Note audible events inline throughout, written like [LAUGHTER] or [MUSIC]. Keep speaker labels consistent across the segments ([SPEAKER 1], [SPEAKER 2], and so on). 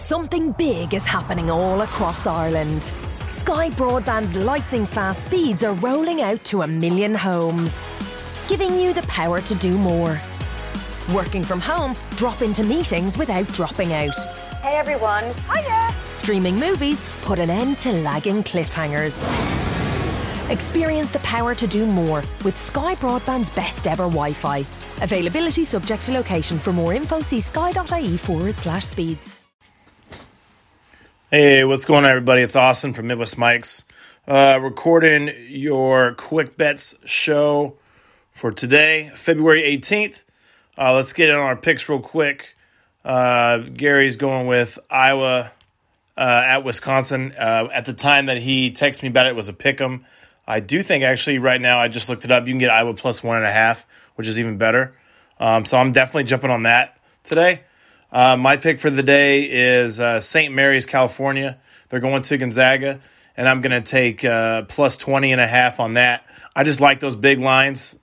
[SPEAKER 1] Something big is happening all across Ireland. Sky Broadband's lightning fast speeds are rolling out to a million homes, giving you the power to do more. Working from home, drop into meetings without dropping out.
[SPEAKER 2] Hey everyone. Hiya.
[SPEAKER 1] Streaming movies, put an end to lagging cliffhangers. Experience the power to do more with Sky Broadband's best ever Wi Fi. Availability subject to location. For more info, see sky.ie forward slash speeds.
[SPEAKER 3] Hey, what's going on, everybody? It's Austin from Midwest Mikes. Uh, recording your quick bets show for today, February 18th. Uh, let's get in on our picks real quick. Uh, Gary's going with Iowa uh, at Wisconsin. Uh, at the time that he texted me about it, it was a pick 'em. I do think actually right now I just looked it up. You can get Iowa plus one and a half, which is even better. Um, so I'm definitely jumping on that today. Uh, my pick for the day is uh, St. Mary's, California. They're going to Gonzaga, and I'm going to take uh, plus 20 and a half on that. I just like those big lines.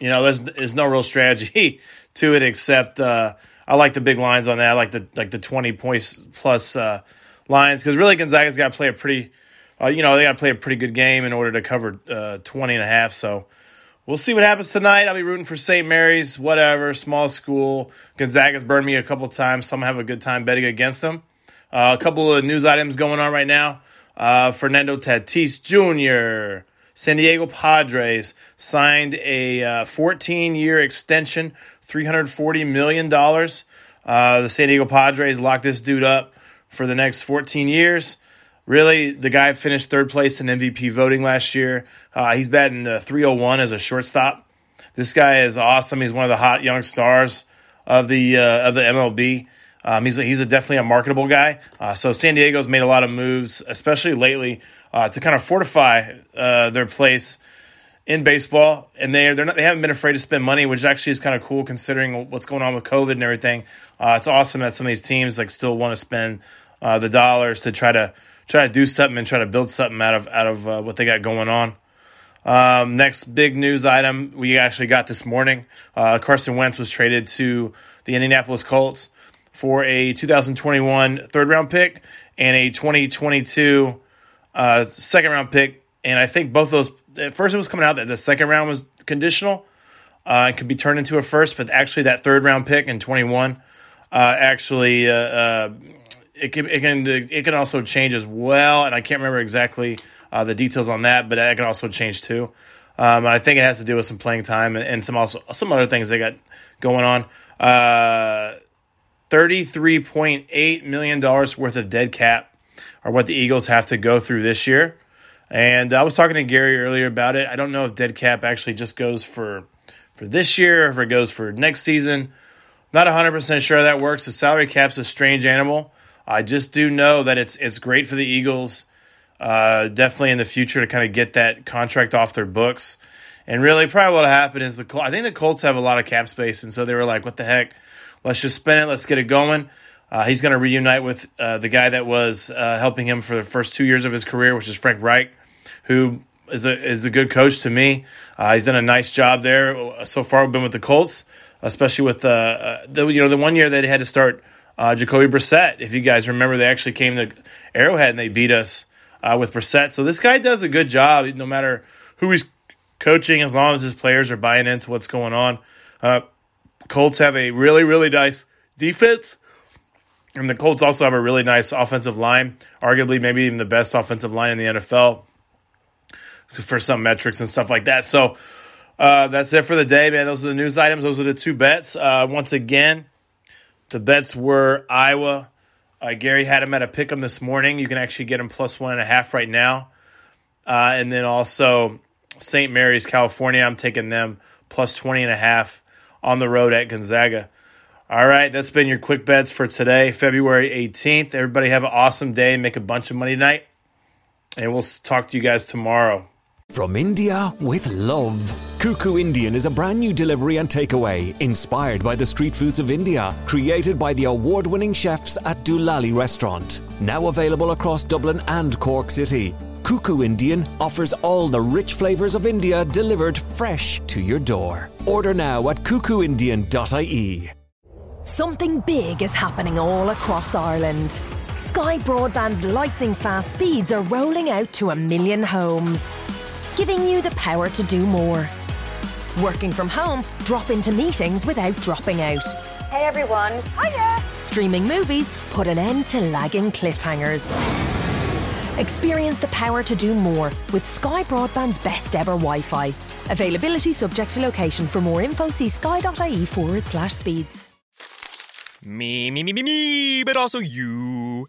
[SPEAKER 3] You know, there's, there's no real strategy [LAUGHS] to it except uh, I like the big lines on that. I like the like the 20 points plus uh, lines because really Gonzaga's got to play a pretty, uh, you know, they got to play a pretty good game in order to cover uh, 20 and a half. So we'll see what happens tonight. I'll be rooting for St. Mary's, whatever, small school. Gonzaga's burned me a couple times, so I'm going to have a good time betting against them. Uh, a couple of news items going on right now. Uh, Fernando Tatis Jr., San Diego Padres signed a 14 uh, year extension, $340 million. Uh, the San Diego Padres locked this dude up for the next 14 years. Really, the guy finished third place in MVP voting last year. Uh, he's batting uh, 301 as a shortstop. This guy is awesome. He's one of the hot young stars of the uh, of the MLB. Um, he's a, he's a definitely a marketable guy. Uh, so San Diego's made a lot of moves, especially lately, uh, to kind of fortify uh, their place in baseball, and they they're not, they haven't been afraid to spend money, which actually is kind of cool considering what's going on with COVID and everything. it's awesome that some of these teams like still want to spend the dollars to try to try to do something and try to build something out of out of uh, what they got going on. Um, next big news item we actually got this morning: uh, Carson Wentz was traded to the Indianapolis Colts for a 2021 third round pick and a 2022 uh, second round pick. And I think both those at first it was coming out that the second round was conditional uh, and could be turned into a first, but actually that third round pick in 21 uh, actually uh, uh, it can it can it can also change as well, and I can't remember exactly uh, the details on that, but it can also change too. Um, I think it has to do with some playing time and, and some also some other things they got going on. Uh, Thirty-three point eight million dollars worth of dead cap are what the Eagles have to go through this year. And I was talking to Gary earlier about it. I don't know if dead cap actually just goes for for this year, or if it goes for next season. Not 100% sure that works. The salary cap's a strange animal. I just do know that it's it's great for the Eagles, uh, definitely in the future to kind of get that contract off their books. And really, probably what happened is the Col- I think the Colts have a lot of cap space, and so they were like, "What the heck? Let's just spend it. Let's get it going." Uh, he's going to reunite with uh, the guy that was uh, helping him for the first two years of his career, which is Frank Reich, who is a is a good coach to me. Uh, he's done a nice job there so far. Been with the Colts, especially with uh, the you know the one year that he had to start uh, Jacoby Brissett. If you guys remember, they actually came to Arrowhead and they beat us uh, with Brissett. So this guy does a good job, no matter who he's coaching, as long as his players are buying into what's going on. Uh, Colts have a really, really nice defense. And the Colts also have a really nice offensive line, arguably maybe even the best offensive line in the NFL for some metrics and stuff like that. So uh, that's it for the day, man. Those are the news items. Those are the two bets. Uh, once again, the bets were Iowa. Uh, Gary had him at a pick 'em this morning. You can actually get him plus one and a half right now. Uh, and then also St. Mary's, California. I'm taking them plus 20 and a half on the road at Gonzaga. All right, that's been your quick bets for today, February 18th. Everybody have an awesome day. Make a bunch of money tonight. And we'll talk to you guys tomorrow.
[SPEAKER 4] From India with love. Cuckoo Indian is a brand new delivery and takeaway inspired by the street foods of India, created by the award winning chefs at Doolally Restaurant. Now available across Dublin and Cork City. Cuckoo Indian offers all the rich flavours of India delivered fresh to your door. Order now at cuckooindian.ie.
[SPEAKER 1] Something big is happening all across Ireland. Sky Broadband's lightning fast speeds are rolling out to a million homes, giving you the power to do more. Working from home, drop into meetings without dropping out.
[SPEAKER 2] Hey everyone. Hiya.
[SPEAKER 1] Streaming movies, put an end to lagging cliffhangers. Experience the power to do more with Sky Broadband's best ever Wi Fi. Availability subject to location. For more info, see sky.ie forward slash speeds.
[SPEAKER 5] Me, me, me, me, me, but also you.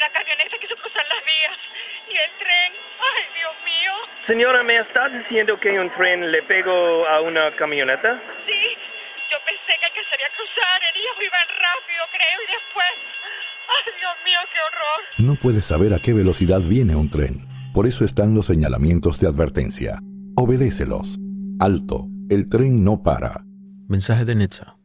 [SPEAKER 6] Una camioneta. Se cruzan las vías. Y el tren. Ay, Dios mío.
[SPEAKER 3] Señora, ¿me estás diciendo que un tren le pegó a una camioneta?
[SPEAKER 6] Sí. Yo pensé que alcanzaría a cruzar. Ellos iban rápido, creo. Y después. Ay, Dios mío, qué horror.
[SPEAKER 7] No puedes saber a qué velocidad viene un tren. Por eso están los señalamientos de advertencia. Obedécelos. Alto. El tren no para.
[SPEAKER 8] Mensaje de Netza.